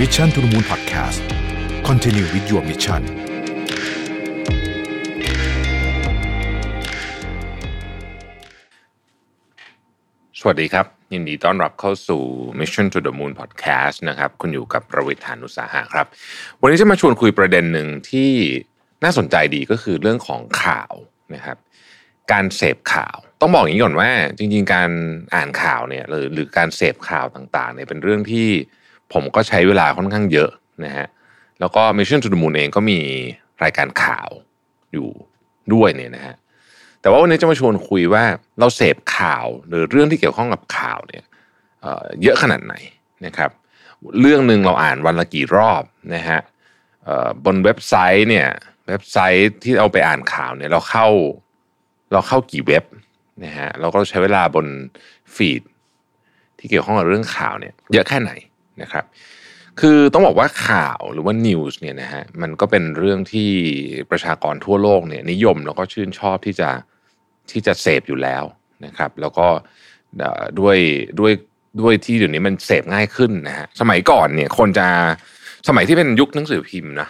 Mission to the Moon Podcast Continue with your mission สวัสดีครับ ยินดีต้อนรับเข้าสู่ Mission to the Moon Podcast นะครับ คุณอยู่กับประวิทยานุสาหะครับ วันนี้จะมาชวนคุยประเด็นหนึ่งที่น่าสนใจดีก็คือเรื่องของข่าวนะครับ การเสพข่าว ต้องบอกอย่างนี้ก่อนว่า จริง ๆ การอ่านข่าวเนี่ยหรือหรือการเสพข่าวต่างๆเนี่ยเป็นเรื่องที่ ผมก็ใช้เวลาค่อนข้างเยอะนะฮะแล้วก็ Mission to the Moon เองก็มีรายการข่าวอยู่ด้วยเนี่ยนะฮะแต่ว่าวันนี้จะมาชวนคุยว่าเราเสพข่าวหรือเรื่องที่เกี่ยวข้องกับข่าวเนี่ยเเยอะขนาดไหนนะครับ เรื่องหนึ่งเราอ่านวันละกี่รอบนะฮะบนเว็บไซต์เนี่ยเว็บไซต์ที่เอาไปอ่านข่าวเนี่ยเราเข้าเราเข้ากี่เว็บนะฮะเราก็ใช้เวลาบนฟีดที่เกี่ยวข้องกับเรื่องข่าวเนี่ยเยอะแค่ไหน นะครับ คือต้องบอกว่าข่าวหรือว่านิวส์เนี่ยนะฮะมันก็เป็นเรื่องที่ประชากรทั่วโลกเนี่ยนิยมแล้วก็ชื่นชอบที่จะที่จะเสพอยู่แล้วนะครับ แล้วก็ด้วยด้วยด้วยที่เดี๋ยวนี้มันเสพง่ายขึ้นนะฮะสมัยก่อนเนี่ยคนจะสมัยที่เป็นยุคหนังสือพิมพ์นะ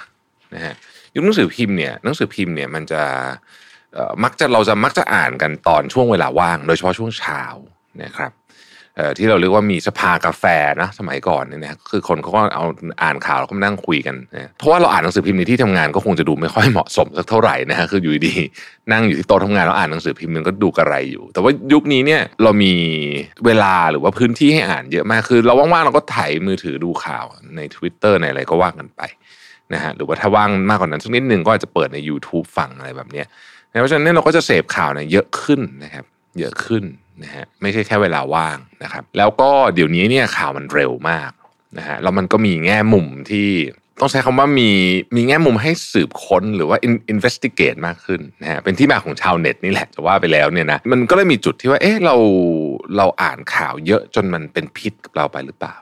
นะฮะยุคหนังสือพิมพ์เนี่ยหนังสือพิมพ์เนี่ยมันจะมักจะเราจะมักจะอ่านกันตอนช่วงเวลาว่าง โดยเฉพาะช่วงเช้านะครับ ที่เราเรียกว่ามีสภากาแฟนะสมัยก่อนเนี่ยนะคือคนเขาก็เอาอ่านข่าวแล้วก็มานั่งคุยกันนะเพราะว่าเราอ่านหนังสือพิมพ์ในที่ทำงานก็คงจะดูไม่ค่อยเหมาะสมสักเท่าไหร่นะฮะคืออยู่ดีๆนั่งอยู่ที่โต๊ะทำงานแล้วอ่านหนังสือพิมพ์มันก็ดูกระไรอยู่ แต่ว่ายุคนี้เนี่ยเรามีเวลาหรือว่าพื้นที่ให้อ่านเยอะมากคือ เราว่างๆเราก็ถ่ายมือถือดูข่าวใน Twitter ในอะไรก็ว่ากันไปนะฮะหรือว่าถ้าว่างมากกว่านั้นสักนิดหนึ่งก็อาจจะเปิดใน YouTube ฟังอะไรแบบเนี้ยเพราะฉะนั้นเนี่ยเราก็จะเสพข่าวเนี่ยเยอะขึ้นนะครับเยอะขึ้น นะฮะไม่ใช่แค่เวลาว่างนะครับแล้วก็เดี๋ยวนี้เนี่ยข่าวมันเร็วมากนะฮะแล้วมันก็มีแง่มุมที่ต้องใช้คำว่ามีมีแง่มุมให้สืบค้นหรือว่า investigate มากขึ้นนะฮะเป็นที่มาของชาวเน็ตนี่แหละจะว่าไปแล้วเนี่ยนะมันก็เลยมีจุดที่ว่าเอ๊ะเราเราอ่านข่าวเยอะจนมันเป็นพิษกับเราไปหรือเปล่า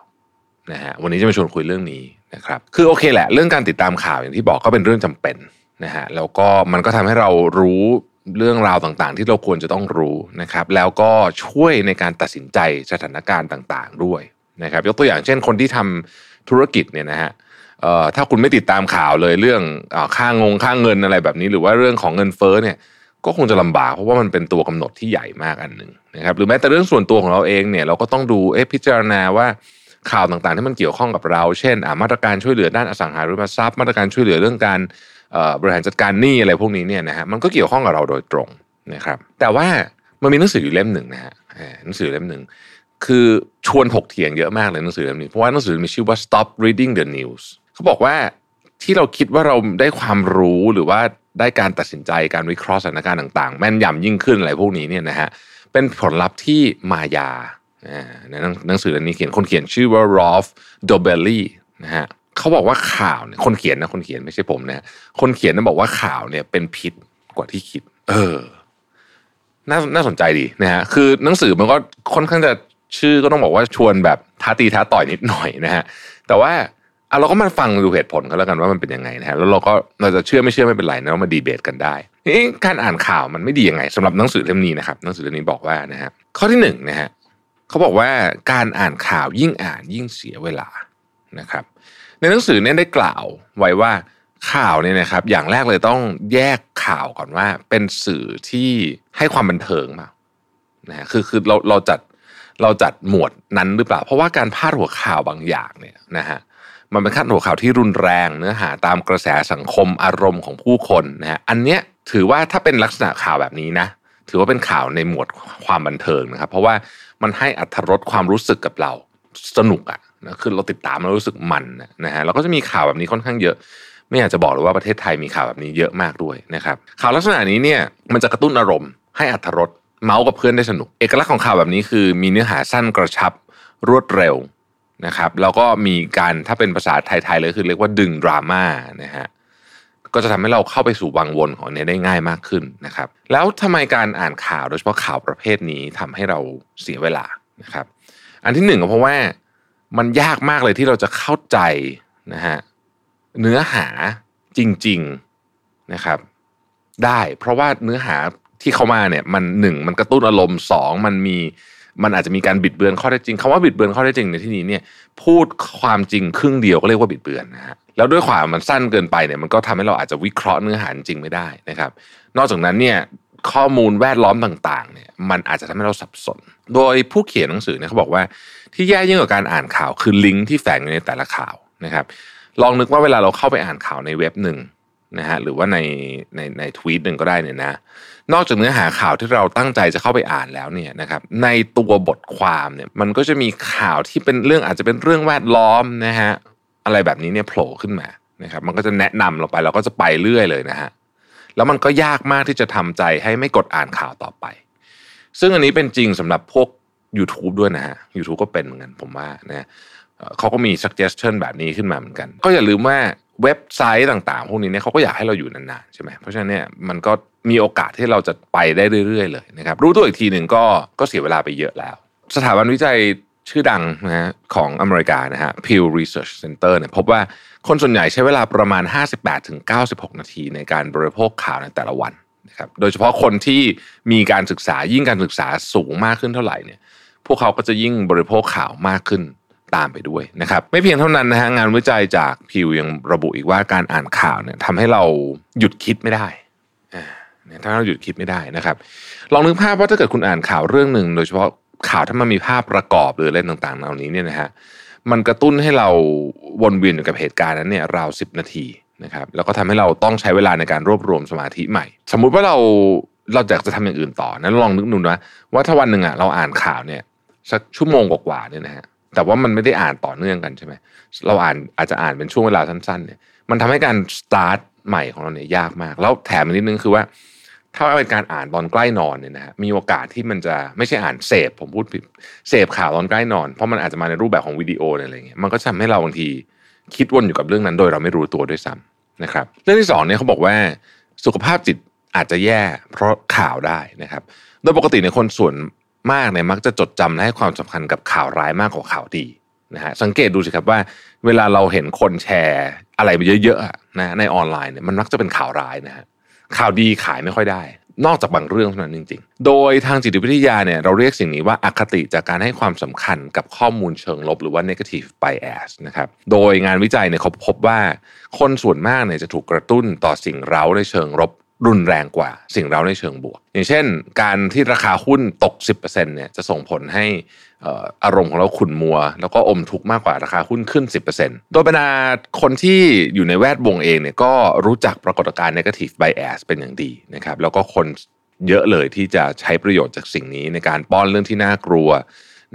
นะฮะวันนี้จะมาชวนคุยเรื่องนี้นะครับคือโอเคแหละ เรื่องการติดตามข่าวอย่างที่บอกก็เป็นเรื่องจำเป็นนะฮะแล้วก็มันก็ทำให้เรารู้ เรื่องราวต่างๆ ที่เราควรจะต้องรู้นะครับ แล้วก็ช่วยในการตัดสินใจสถานการณ์ต่างๆด้วยนะครับยกตัวอย่างเช่นคนที่ทำธุรกิจเนี่ยนะฮะถ้าคุณไม่ติดตามข่าวเลยเรื่องอค่างงค่างเงินอะไรแบบนี้ หรือว่าเรื่องของเงินเฟ้อเนี่ยก็คงจะลำบากเพราะว่ามันเป็นตัวกำหนดที่ใหญ่มากอันหนึ่งนะครับหรือแม้แต่เรื่องส่วนตัวของเราเองเนี่ยเราก็ต้องดูเอ๊ะพิจารณาว่าข่าวต่างๆ ที่มันเกี่ยวข้องกับเรา เช่นมาตรการช่วยเหลือด้านอสังหาริมทรัพย์ มาตรการช่วยเหลือเรื่องการ บริหารจัดการหนี้อะไรพวกนี้เนี่ยนะฮะมันก็เกี่ยวข้องกับเราโดยตรงนะครับ แต่ว่ามันมีหนังสืออยู่เล่มหนึ่งนะฮะหนังสือเล่มหนึ่งคือชวนถกเถียงเยอะมากเลยหนังสือเล่มนี้เพราะว่าหนังสือมีชื่อว่า stop reading the news เขาบอกว่าที่เราคิดว่าเราได้ความรู้หรือว่าได้การตัดสินใจการวิเคราะห์สถานการณ์ต่างๆ แม่นยำยิ่งขึ้นอะไรพวกนี้เนี่ยนะฮะเป็นผลลัพธ์ที่มายาในหนังหนังสือเล่มนี้เขียนคนเขียนชื่อว่า Rolf Dobelli นะฮะ เขาบอกว่าข่าวเนี่ยคนเขียนนะคนเขียนไม่ใช่ผมนะคนเขียนนะบอกว่าข่าวเนี่ยเป็นพิษกว่าที่คิด เออ น่าน่าสนใจดีนะฮะคือหนังสือมันก็ค่อนข้างจะชื่อก็ต้องบอกว่าชวนแบบท้าตีท้าต่อยนิดหน่อยนะฮะแต่ว่าเอาเราก็มาฟังดูเหตุผลกันแล้วกันว่ามันเป็นยังไงนะฮะแล้วเราก็เราจะเชื่อไม่เชื่อไม่เป็นไรนะเรามาดีเบตกันได้นี่การอ่านข่าวมันไม่ดียังไงสำหรับหนังสือเล่มนี้นะครับหนังสือเล่มนี้บอกว่านะฮะข้อที่หนึ่งนะฮะเขาบอกว่าการอ่านข่าวยิ่งอ่านยิ่งเสียเวลานะครับ ในหนังสือเนี่ยได้กล่าวไว้ว่าข่าวเนี่ยนะครับ อย่างแรกเลยต้องแยกข่าวก่อนว่า เป็นสื่อที่ให้ความบันเทิงเปล่านะฮะคือคือเราเราจัดเราจัดหมวดนั้นหรือเปล่า เพราะว่าการพาดหัวข่าวบางอย่างเนี่ยนะฮะมันเป็นพาดหัวข่าวที่รุนแรงเนื้อหาตามกระแสสังคมอารมณ์ของผู้คนนะฮะอันเนี้ยถือว่าถ้าเป็นลักษณะข่าวแบบนี้นะ ถือว่าเป็นข่าวในหมวดความบันเทิงนะครับ เพราะว่ามันให้อัตรรสความรู้สึกกับเราสนุกอะ นะคือเราติดตามแล้วรู้สึกมันนะฮะเราก็จะมีข่าวแบบนี้ค่อนข้างเยอะ ไม่อยากจะบอกเลยว่าประเทศไทยมีข่าวแบบนี้เยอะมากด้วยนะครับข่าวลักษณะนี้เนี่ยมันจะกระตุ้นอารมณ์ให้อัตรสเมาส์กับเพื่อนได้สนุก เอกลักษณ์ของข่าวแบบนี้คือ มีเนื้อหาสั้นกระชับรวดเร็วนะครับแล้วก็มีการถ้าเป็นภาษาไทยๆเลยคือเรียกว่าดึงดราม่านะฮะก็จะทำให้เราเข้าไปสู่วังวนของนเนี้ยได้ง่ายมากขึ้นนะครับ แล้วทำไมการอ่านข่าวโดยเฉพาะข่าวประเภทนี้ทำให้เราเสียเวลานะครับ อันที่หนึ่งก็เพราะว่า มันยากมากเลยที่เราจะเข้าใจนะฮะเนื้อหาจริง ๆนะครับ ได้เพราะว่าเนื้อหาที่เข้ามาเนี่ยมันหนึ่งมันกระตุ้นอารมณ์สองมันมีมันอาจจะมีการบิดเบือนข้อเท็จจริงคำว่าบิดเบือนข้อเท็จจริงในที่นี้เนี่ยพูดความจริงครึ่งเดียวก็เรียกว่าบิดเบือนนะฮะแล้วด้วยความมันสั้นเกินไปเนี่ยมันก็ทำให้เราอาจจะวิเคราะห์เนื้อหาจริงไม่ได้นะครับ นอกจากนั้นเนี่ย ข้อมูลแวดล้อมต่างๆเนี่ยมันอาจจะทำให้เราสับสน โดยผู้เขียนหนังสือเนี่ยเขาบอกว่าที่แย่ยิ่งกว่าการอ่านข่าวคือลิงก์ที่แฝงอยู่ในแต่ละข่าวนะครับ ลองนึกว่าเวลาเราเข้าไปอ่านข่าวในเว็บหนึ่งนะฮะหรือว่าในในในทวีตหนึ่งก็ได้เนี่ยนะนอกจากเนื้อหาข่าวที่เราตั้งใจจะเข้าไปอ่านแล้วเนี่ยนะครับในตัวบทความเนี่ยมันก็จะมีข่าวที่เป็นเรื่องอาจจะเป็นเรื่องแวดล้อมนะฮะอะไรแบบนี้เนี่ยโผล่ขึ้นมานะครับมันก็จะแนะนำเราไปเราก็จะไปเรื่อยเลยนะฮะ แล้วมันก็ยากมากที่จะทำใจให้ไม่กดอ่านข่าวต่อไป ซึ่งอันนี้เป็นจริงสำหรับพวก YouTube ด้วยนะฮะ YouTube ก็เป็นเหมือนกันผมว่านะเขาก็มี suggestion แบบนี้ขึ้นมาเหมือนกัน ก็อย่าลืมว่าเว็บไซต์ต่างๆ พวกนี้เนี่ยเขาก็อยากให้เราอยู่นานๆใช่ไหมเพราะฉะนั้นเนี่ยมันก็มีโอกาสที่เราจะไปได้เรื่อยๆเลยนะครับรู้ตัวอีกทีหนึ่งก็ก็เสียเวลาไปเยอะแล้ว สถาบันวิจัย ชื่อดังนะฮะของอเมริกานะฮะ Pew Research Center เนี่ยพบว่าคนส่วนใหญ่ใช้เวลาประมาณ 58-96 นาทีในการบริโภคข่าวในแต่ละวันนะครับโดยเฉพาะคนที่มีการศึกษายิ่งการศึกษาสูงมากขึ้นเท่าไหร่เนี่ยพวกเขาก็จะยิ่งบริโภคข่าวมากขึ้นตามไปด้วยนะครับไม่เพียงเท่านั้นนะฮะงานวิจัยจากพิวยังระบุอีกว่าการอ่านข่าวเนี่ยทำให้เราหยุดคิดไม่ได้ถ้าเราหยุดคิดไม่ได้นะครับ ลองนึกภาพว่าถ้าเกิดคุณอ่านข่าวเรื่องหนึ่งโดยเฉพาะ ข่าวถ้ามันมีภาพประกอบหรืออะไรต่างๆเหล่านี้เนี่ยนะฮะมันกระตุ้นให้เราวนเวียนอยู่กับเหตุการณ์นั้นเนี่ยราวสิบนาทีนะครับแล้วก็ทำให้เราต้องใช้เวลาในการรวบรวมสมาธิใหม่ สมมุติว่าเราเราอยากจะทำอย่างอื่นต่อนั้นลองนึกดูนะว่าถ้าวันหนึ่งอะเราอ่านข่าวเนี่ยสักชั่วโมงกว่าๆเนี่ยนะฮะแต่ว่ามันไม่ได้อ่านต่อเนื่องกันใช่ไหมเราอ่านอาจจะอ่านเป็นช่วงเวลาสั้นๆเนี่ยมันทำให้การสตาร์ทใหม่ของเราเนี่ยยากมาก แล้วแถมนิดนึงคือว่า ถ้าเป็นการอ่านตอนใกล้นอนเนี่ยนะฮะมีโอกาสที่มันจะไม่ใช่อ่านเสพผมพูดผิดเสพข่าวตอนใกล้นอน เพราะมันอาจจะมาในรูปแบบของวิดีโออะไรเงี้ยมันก็ทำให้เราบางทีคิดวนอยู่กับเรื่องนั้นโดยเราไม่รู้ตัวด้วยซ้ำนะครับ เรื่องที่สองเนี่ยเขาบอกว่าสุขภาพจิตอาจจะแย่เพราะข่าวได้นะครับ โดยปกติในคนส่วนมากเนี่ยมักจะจดจำและให้ความสำคัญกับข่าวร้ายมากกว่าข่าวดีนะฮะสังเกตดูสิครับว่า เวลาเราเห็นคนแชร์อะไรไปเยอะๆนะในออนไลน์เนี่ยมันมักจะเป็นข่าวร้ายนะฮะ ข่าวดีขายไม่ค่อยได้ นอกจากบางเรื่องเท่านั้นจริง ๆ โดยทางจิตวิทยาเนี่ยเราเรียกสิ่งนี้ว่าอคติจากการให้ความสำคัญกับข้อมูลเชิงลบหรือว่า negative bias นะครับ โดยงานวิจัยเนี่ยเขาพบว่าคนส่วนมากเนี่ยจะถูกกระตุ้นต่อสิ่งเร้าในเชิงลบ รุนแรงกว่าสิ่งเราในเชิงบวก อย่างเช่น การที่ราคาหุ้นตก 10%เนี่ยจะส่งผลให้อารมณ์ของเราขุ่นมัว แล้วก็อมทุกข์มากกว่าราคาหุ้นขึ้น 10%โดยบรรดาคนที่อยู่ในแวดวงเองเนี่ยก็รู้จักปรากฏการณ์ negative bias เป็นอย่างดีนะครับแล้วก็คนเยอะเลยที่จะใช้ประโยชน์จากสิ่งนี้ในการป้อนเรื่องที่น่ากลัว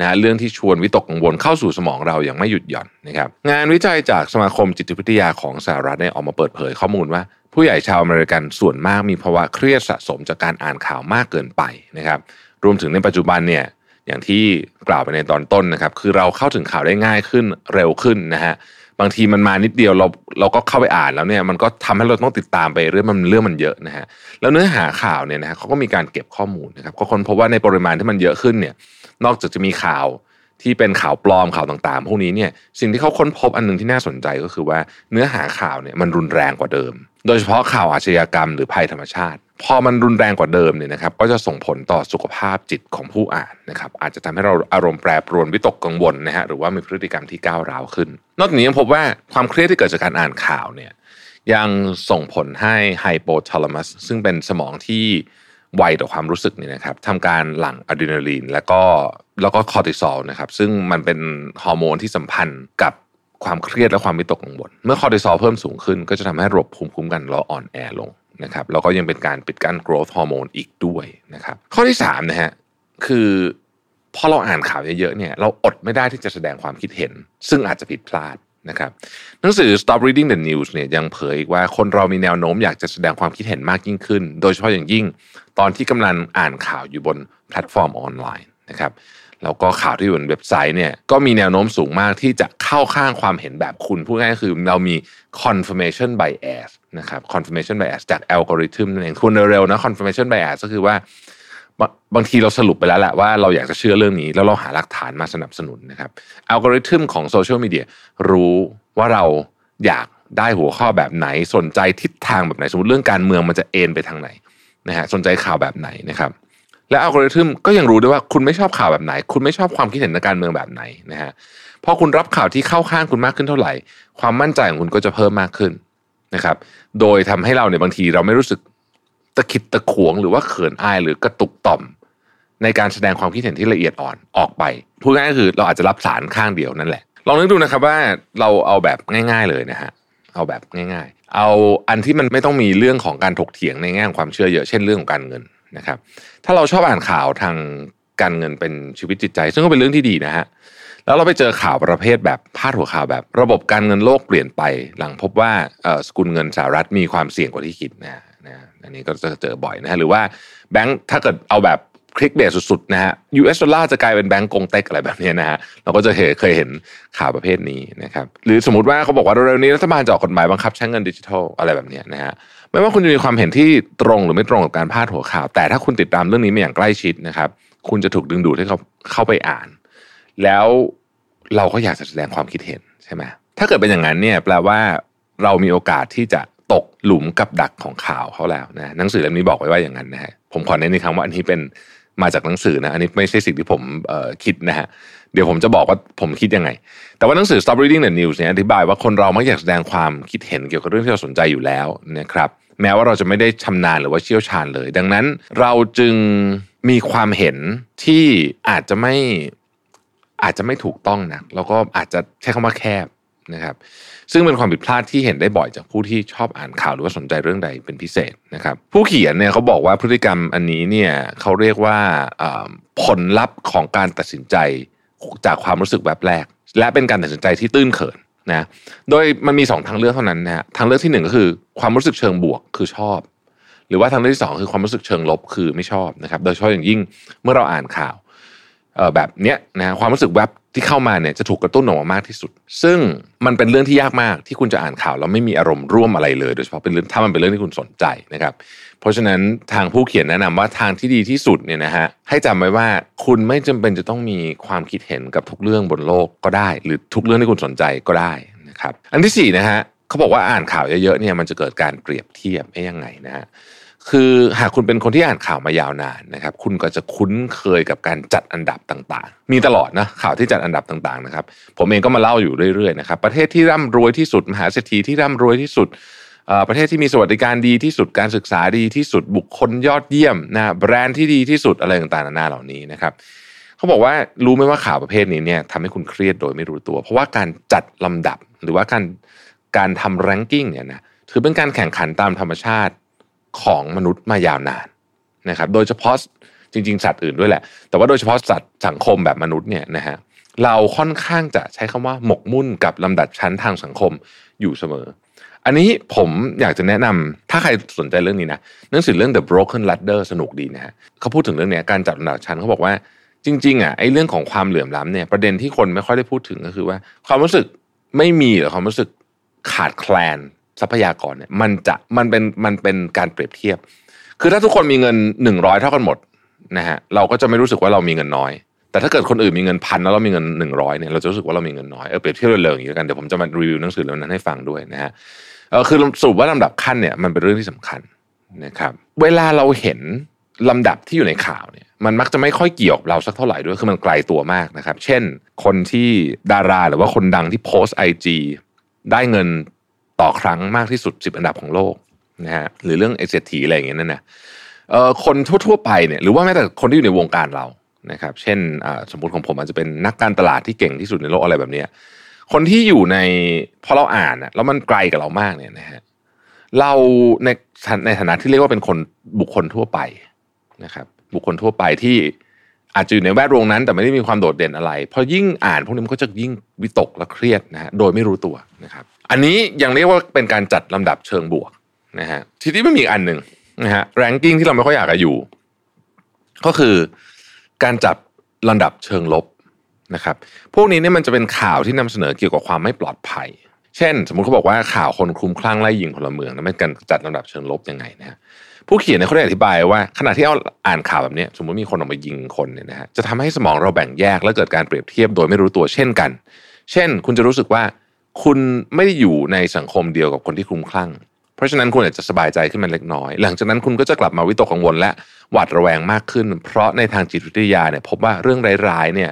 นะเรื่องที่ชวนวิตกกังวลเข้าสู่สมองเราอย่างไม่หยุดหย่อนนะครับงานวิจัยจากสมาคมจิตวิทยาของสหรัฐเนี่ยออกมาเปิดเผยข้อมูลว่า ผู้ใหญ่ชาวอเมริกันส่วนมากมีภาวะเครียดสะสมจากการอ่านข่าวมากเกินไปนะครับรวมถึงในปัจจุบันเนี่ยอย่างที่กล่าวไปในตอนต้นนะครับ คือเราเข้าถึงข่าวได้ง่ายขึ้นเร็วขึ้นนะฮะบางทีมันมานิดเดียวเราเราก็เข้าไปอ่านแล้วเนี่ยมันก็ทำให้เราต้องติดตามไปเรื่องมันเรื่องมันเยอะนะฮะแล้วเนื้อหาข่าวเนี่ยนะฮะเขาก็มีการเก็บข้อมูลนะครับก็คนพบว่าในปริมาณที่มันเยอะขึ้นเนี่ยนอกจากจะมีข่าวที่เป็นข่าวปลอมข่าวต่างๆ พวกนี้เนี่ยสิ่งที่เขาค้นพบอันนึงที่น่าสนใจก็คือว่าเนื้อหาข่าวเนี่ยมันรุนแรงกว่าเดิม โดยเฉพาะข่าวอาชญากรรมหรือภัยธรรมชาติ พอมันรุนแรงกว่าเดิมเนี่ยนะครับก็จะส่งผลต่อสุขภาพจิตของผู้อ่านนะครับอาจจะทำให้เราอารมณ์แปรปรวนวิตกกังวลนะฮะหรือว่ามีพฤติกรรมที่ก้าวร้าวขึ้น นอกจากนี้ยังพบว่าความเครียดที่เกิดจากการอ่านข่าวเนี่ยยังส่งผลให้ไฮโปทาลามัสซึ่งเป็นสมองที่ไวต่อความรู้สึกนี่นะครับทำการหลั่งอะดรีนาลีน แล้วก็แล้วก็คอร์ติซอลนะครับซึ่งมันเป็นฮอร์โมนที่สัมพันธ์กับ ความเครียดและความวิตกกังวลเมื่อคอร์ติซอลเพิ่มสูงขึ้น ก็จะทำให้ระบบภูมิคุ้มกันเราอ่อนแอลงนะครับแล้วก็ยังเป็นการปิดกั้น growth ฮอร์โมนอีกด้วยนะครับข้อที่3นะฮะคือพอเราอ่านข่าวเยอะๆเนี่ยเราอดไม่ได้ที่จะแสดงความคิดเห็น ซึ่งอาจจะผิดพลาดนะครับหนังสือ Stop Reading the News เนี่ยยังเผยอีกว่าคนเรามีแนวโน้มอยากจะแสดงความคิดเห็นมากยิ่งขึ้น โดยเฉพาะอย่างยิ่ง ตอนที่กำลังอ่านข่าวอยู่บนแพลตฟอร์มออนไลน์นะครับ แล้วก็ข่าวที่อยู่บนเว็บไซต์เนี่ยก็มีแนวโน้มสูงมากที่จะเข้าข้างความเห็นแบบคุณพูดง่ายๆคือเรามี confirmation bias นะครับ confirmation bias จากอัลกอริทึมนั่นเองพูดเร็วๆนะ confirmation bias ก็คือว่าบางทีเราสรุปไปแล้วแหละว่าเราอยากจะเชื่อเรื่องนี้ แล้วเราหาหลักฐานมาสนับสนุนนะครับอัลกอริทึมของโซเชียลมีเดียรู้ว่าเราอยากได้หัวข้อแบบไหนสนใจทิศทางแบบไหนสมมติเรื่องการเมืองมันจะเอ็นไปทางไหนนะฮะสนใจข่าวแบบไหนนะครับ และอัลกอริทึมก็ยังรู้ด้วยว่าคุณไม่ชอบข่าวแบบไหน คุณไม่ชอบความคิดเห็นในการเมืองแบบไหนนะฮะพอคุณรับข่าวที่เข้าข้างคุณมากขึ้นเท่าไหร่ ความมั่นใจของคุณก็จะเพิ่มมากขึ้นนะครับ โดยทำให้เราเนี่ยบางทีเราไม่รู้สึกตะขิดตะขวงหรือว่าเขินอายหรือกระตุกต่อม ในการแสดงความคิดเห็นที่ละเอียดอ่อนออกไปพูดง่ายๆคือเราอาจจะรับสารข้างเดียวนั่นแหละ ลองนึกดูนะครับว่าเราเอาแบบง่าย ๆเลยนะฮะเอาแบบง่าย ๆ เอาอันที่มันไม่ต้องมีเรื่องของการถกเถียงในแง่ของความเชื่อเยอะเช่นเรื่องของการเงิน นะครับ ถ้าเราชอบอ่านข่าวทางการเงินเป็นชีวิตจิตใจ ซึ่งก็เป็นเรื่องที่ดีนะฮะแล้วเราไปเจอข่าวประเภทแบบพาดหัวข่าวแบบ ระบบการเงินโลกเปลี่ยนไป หลังพบว่าสกุลเงินสหรัฐมีความเสี่ยงกว่าที่คิดนะนะอันนี้ก็จะเจอบ่อยนะฮะหรือว่าแบงค์ถ้าเกิดเอาแบบคลิกเบสสุดๆนะฮะ US ดอลลาร์จะกลายเป็นแบงก์กงเต็กอะไรแบบนี้นะฮะเราก็จะเคยเห็นข่าวประเภทนี้นะครับหรือสมมติว่าเขาบอกว่าเร็วๆนี้รัฐบาลจะออกกฎหมายบังคับใช้เงินดิจิทัลอะไรแบบนี้นะฮะ ไม่ว่าคุณจะมีความเห็นที่ตรงหรือไม่ตรงกับการพาดหัวข่าว แต่ถ้าคุณติดตามเรื่องนี้มาอย่างใกล้ชิดนะครับ คุณจะถูกดึงดูดให้เขาเข้าไปอ่าน แล้วเราก็อยากจะแสดงความคิดเห็นใช่ไหมถ้าเกิดเป็นอย่างนั้นเนี่ยแปลว่าเรามีโอกาสที่จะตกหลุมกับดักของข่าวเขาแล้วนะหนังสือเล่มนี้บอกไว้ว่าอย่างนั้นนะฮะผมขอเน้นในครั้งว่าอันนี้เป็น มาจากหนังสือนะอันนี้ไม่ใช่สิ่งที่ผมคิดนะฮะเดี๋ยวผมจะบอกว่าผมคิดยังไง แต่ว่าหนังสือ Stop Reading the News เนี่ยอธิบายว่าคนเราไม่อยากแสดงความคิดเห็นเกี่ยวกับเรื่องที่เราสนใจอยู่แล้วนะครับแม้ว่าเราจะไม่ได้ชำนาญหรือว่าเชี่ยวชาญเลย ดังนั้นเราจึงมีความเห็นที่อาจจะไม่อาจจะไม่ถูกต้องนะแล้วก็อาจจะใช้คำว่าแคบ นะครับ ซึ่งเป็นความผิดพลาดที่เห็นได้บ่อยจากผู้ที่ชอบอ่านข่าวหรือว่าสนใจเรื่องใดเป็นพิเศษนะครับ ผู้เขียนเนี่ยเขาบอกว่าพฤติกรรมอันนี้เนี่ยเขาเรียกว่าผลลัพธ์ของการตัดสินใจจากความรู้สึกแบบแรก และเป็นการตัดสินใจที่ตื้นเขินนะโดยมันมีสองทางเลือกเท่านั้นนะฮะทางเลือกที่หนึ่งก็คือความรู้สึกเชิงบวกคือชอบ หรือว่าทางเลือกที่สองคือความรู้สึกเชิงลบคือไม่ชอบนะครับ โดยเฉพาะอย่างยิ่งเมื่อเราอ่านข่าวแบบเนี้ยนะความรู้สึกแวบที่เข้ามาเนี่ยจะถูกกระตุ้นออกมามากที่สุด ซึ่งมันเป็นเรื่องที่ยากมากที่คุณจะอ่านข่าวแล้วไม่มีอารมณ์ร่วมอะไรเลย โดยเฉพาะเป็นเรื่องถ้ามันเป็นเรื่องที่คุณสนใจนะครับ เพราะฉะนั้นทางผู้เขียนแนะนำว่าทางที่ดีที่สุดเนี่ยนะฮะให้จำไว้ว่าคุณไม่จำเป็นจะต้องมีความคิดเห็นกับทุกเรื่องบนโลกก็ได้ หรือทุกเรื่องที่คุณสนใจก็ได้นะครับ อันที่สี่นะฮะเขาบอกว่าอ่านข่าวเยอะๆเนี่ยมันจะเกิดการเปรียบเทียบได้ยังไงนะฮะ คือหากคุณเป็นคนที่อ่านข่าวมายาวนานนะครับ คุณก็จะคุ้นเคยกับการจัดอันดับต่างๆ มีตลอดนะข่าวที่จัดอันดับต่างๆนะครับ ผมเองก็มาเล่าอยู่เรื่อยๆนะครับประเทศที่ร่ำรวยที่สุด มหาเศรษฐีที่ร่ำรวยที่สุดประเทศที่มีสวัสดิการดีที่สุดการศึกษาดีที่สุดบุคคลยอดเยี่ยมนะแบรนด์ที่ดีที่สุดอะไรต่างๆนานาเหล่านี้นะครับเขาบอกว่ารู้ไหมว่าข่าวประเภทนี้เนี่ยทำให้คุณเครียดโดยไม่รู้ตัว เพราะว่าการจัดลำดับหรือว่าการการทำแรงกิ้งเนี่ยนะถือเป็นการแข่งขันตามธรรมชาติ ของมนุษย์มายาวนานนะครับ โดยเฉพาะจริง ๆ สัตว์อื่นด้วยแหละ แต่ว่าโดยเฉพาะสัตว์สังคมแบบมนุษย์เนี่ยนะฮะเราค่อนข้างจะใช้คำว่าหมกมุ่นกับลำดับชั้นทางสังคมอยู่เสมอ อันนี้ผมอยากจะแนะนำถ้าใครสนใจเรื่องนี้นะหนังสือเรื่อง The Broken Ladder สนุกดีนะฮะเขาพูดถึงเรื่องนี้การจัดลำดับชั้นเขาบอกว่าจริงๆอะไอ้เรื่องของความเหลื่อมล้ำเนี่ยประเด็นที่คนไม่ค่อยได้พูดถึงก็คือว่า ความรู้สึกไม่มีหรือความรู้สึกขาดแคลน ทรัพยากรเนี่ยมันจะมันเป็นมันเป็นการเปรียบเทียบ คือถ้าทุกคนมีเงินหนึ่งร้อยเท่ากันหมดนะฮะเราก็จะไม่รู้สึกว่าเรามีเงินน้อย แต่ถ้าเกิดคนอื่นมีเงินพันแล้วเรามีเงินหนึ่งร้อยเนี่ยเราจะรู้สึกว่าเรามีเงินน้อยเออเปรียบเทียบเร็วๆอย่างนี้กันเดี๋ยวผมจะมารีวิวหนังสือเล่มนั้นให้ฟังด้วยนะฮะเออคือสรุปว่าลำดับขั้นเนี่ยมันเป็นเรื่องที่สำคัญนะครับ เวลาเราเห็นลำดับที่อยู่ในข่าวเนี่ยมันมักจะไม่ค่อยเกี่ยวกับเราสักเท่าไหร่ด้วยคือมันไกลตัวมากนะครับ เช่น คนที่ดาราหรือว่าคนดังที่โพสไอจีได้เงิน ต่อครั้งมากที่สุดสิบอันดับของโลกนะฮะหรือเรื่องเอเศรษฐีอะไรอย่างเงี้ยนั่นนะเอ่อคนทั่วๆไปเนี่ยหรือว่าแม้แต่คนที่อยู่ในวงการเรานะครับ เช่นสมมติของผมอาจจะเป็นนักการตลาดที่เก่งที่สุดในโลกอะไรแบบเนี้ยคนที่อยู่ในพอเราอ่านแล้วมันไกลกับเรามากเนี่ยนะฮะเราในในฐานะที่เรียกว่าเป็นคนบุคคลทั่วไปนะครับ บุคคลทั่วไปที่ อาจจะอยู่ในแวดวงนั้น แต่ไม่ได้มีความโดดเด่นอะไรพอยิ่งอ่านพวกนี้มันก็จะยิ่งวิตกและเครียดนะฮะโดยไม่รู้ตัวนะครับ อันนี้ยังเรียกว่าเป็นการจัดลำดับเชิงบวกนะฮะทีนี้ไม่มีอันหนึ่งนะฮะแรงกิ้งที่เราไม่ค่อยอยากจะอยู่ ก็คือการจับลำดับเชิงลบนะครับ พวกนี้เนี่ยมันจะเป็นข่าวที่นำเสนอเกี่ยวกับความไม่ปลอดภัย เช่น สมมุติเขาบอกว่าข่าวคนคลุมคลั่งไล่ยิงพลเมืองนั้นเป็นการจัดลำดับเชิงลบยังไงนะฮะ ผู้เขียนเนี่ยเขาได้อธิบายว่าขณะที่เอาอ่านข่าวแบบนี้สมมติมีคนออกมายิงคนเนี่ยนะฮะจะทำให้สมองเราแบ่งแยกและเกิดการเปรียบเทียบโดยไม่รู้ตัวเช่นกัน เช่น คุณจะรู้สึกว่าคุณไม่ได้อยู่ในสังคมเดียวกับคนที่คลุ้มคลั่ง เพราะฉะนั้นคุณอาจจะสบายใจขึ้นมาเล็กน้อย หลังจากนั้นคุณก็จะกลับมาวิตกกังวลและหวาดระแวงมากขึ้น เพราะในทางจิตวิทยาเนี่ยพบว่าเรื่องร้ายๆเนี่ย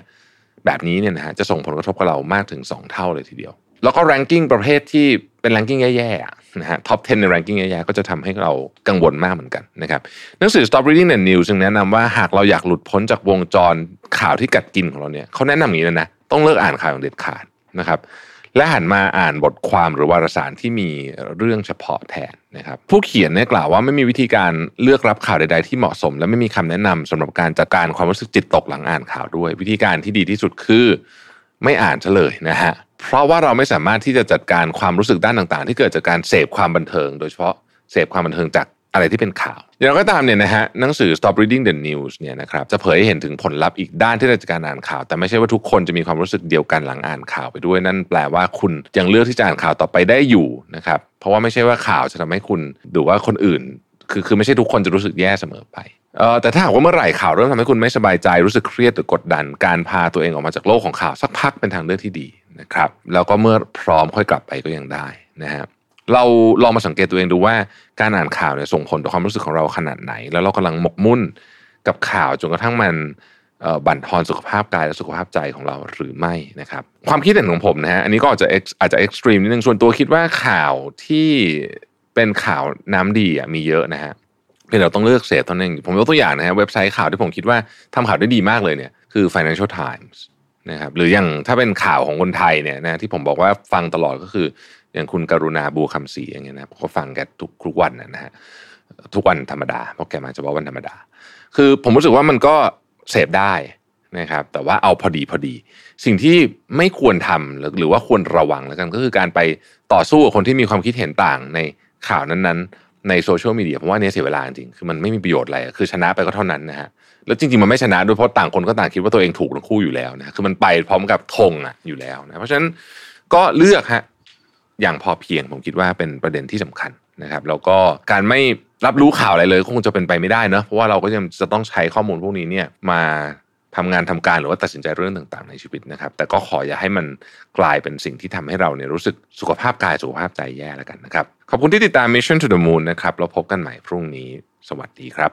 แบบนี้เนี่ยนะฮะจะส่งผลกระทบกับเรามากถึง 2 เท่าเลยทีเดียว แล้วก็แรงกิ้งประเภทที่เป็นแรงกิ้งแย่ๆนะฮะท็อป 10 ในแรงกิ้งแย่ๆก็จะทำให้เรากังวลมากเหมือนกันนะครับหนังสือ Stop Reading the News จึงแนะนำว่าหากเราอยากหลุดพ้นจากวงจรข่าวที่กัดกินของเราเนี่ยเขาแนะนำอย่างนี้เลยนะต้องเลิกอ่านข่าวอย่างเด็ดขาดนะครับและหันมาอ่านบทความหรือวารสารที่มีเรื่องเฉพาะแทนนะครับผู้เขียนเนี่ยกล่าวว่าไม่มีวิธีการเลือกรับข่าวใด ๆ ที่เหมาะสม และไม่มีคำแนะนำสำหรับการจัดการความรู้สึกจิตตกหลังอ่านข่าวด้วย วิธีการที่ดีที่สุดคือ ไม่อ่านเฉลยนะฮะเพราะว่าเราไม่สามารถที่จะจัดการความรู้สึกด้านต่าง ๆ ที่เกิดจากการเสพความบันเทิง โดยเฉพาะเสพความบันเทิงจากอะไรที่เป็นข่าว อย่างไรก็ตามเนี่ยนะฮะหนังสือ Stop Reading the News เนี่ยนะครับจะเผยให้เห็นถึงผลลัพธ์อีกด้านที่เราจะการอ่านข่าว แต่ไม่ใช่ว่าทุกคนจะมีความรู้สึกเดียวกันหลังอ่านข่าวไปด้วย นั่นแปลว่าคุณยังเลือกที่จะอ่านข่าวต่อไปได้อยู่นะครับเพราะว่าไม่ใช่ว่าข่าวจะทำให้คุณหรือว่าคนอื่น คือคือไม่ใช่ทุกคนจะรู้สึกแย่เสมอไป แต่ถ้าหากว่าเมื่อไหร่ข่าวเริ่มทำให้คุณไม่สบายใจรู้สึกเครียดหรือกดดัน การพาตัวเองออกมาจากโลกของข่าวสักพักเป็นทางเลือกที่ดีนะครับ แล้วก็เมื่อพร้อมค่อยกลับไปก็ยังได้นะฮะเราลองมาสังเกตตัวเองดูว่าการอ่านข่าวเนี่ยส่งผลต่อความรู้สึกของเราขนาดไหน แล้วเรากำลังหมกมุ่นกับข่าวจนกระทั่งมันบั่นทอนสุขภาพกายและสุขภาพใจของเราหรือไม่นะครับ ความคิดเห็นของผมนะฮะอันนี้ก็อาจจะอาจจะเอ็กซ์ตรีมนิดนึงส่วนตัวคิดว่าข่าวที่เป็นข่าวน้ำดีอะมีเยอะนะฮะ เพียงเราต้องเลือกเสพตอนนึงผมยกตัวอย่างนะฮะเว็บไซต์ข่าวที่ผมคิดว่าทำข่าวได้ดีมากเลยเนี่ยคือ Financial Times นะครับหรืออย่างถ้าเป็นข่าวของคนไทยเนี่ยนะที่ผมบอกว่าฟังตลอดก็คืออย่างคุณกรุณาบูคำศรีอย่างเงี้ยนะผมก็ฟังแกทุกทุกวันนะฮะทุกวันธรรมดาเพราะแกมาเฉพาะวันธรรมดา คือผมรู้สึกว่ามันก็เสพได้นะครับแต่ว่าเอาพอดีพอดี สิ่งที่ไม่ควรทำหรือหรือว่าควรระวังแล้วกันก็คือการไปต่อสู้กับคนที่มีความคิดเห็นต่างในข่าวนั้นๆ ในโซเชียลมีเดียผมว่านี้เสียเวลาจริงคือมันไม่มีประโยชน์อะไรคือชนะไปก็เท่านั้นนะฮะแล้วจริงๆมันไม่ชนะด้วยเพราะต่างคนก็ต่างคิดว่าตัวเองถูกทั้งคู่อยู่แล้วนะคือมันไปพร้อมกับธงอะอยู่แล้วนะเพราะฉะนั้นก็เลือกฮะอย่างพอเพียงผมคิดว่าเป็นประเด็นที่สำคัญนะครับ แล้วก็การไม่รับรู้ข่าวอะไรเลยคงจะเป็นไปไม่ได้เนะเพราะว่าเราก็ยังจะต้องใช้ข้อมูลพวกนี้เนี่ยมา ทำงานทำการหรือว่าตัดสินใจเรื่องต่างๆ ในชีวิตนะครับ แต่ก็ขออย่าให้มันกลายเป็นสิ่งที่ทำให้เราเนี่ยรู้สึกสุขภาพกายสุขภาพใจแย่แล้วกันนะครับ ขอบคุณที่ติดตาม Mission to the Moon นะครับเราพบกันใหม่พรุ่งนี้ สวัสดีครับ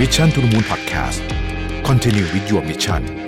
Mission to the Moon Podcast Continue with your mission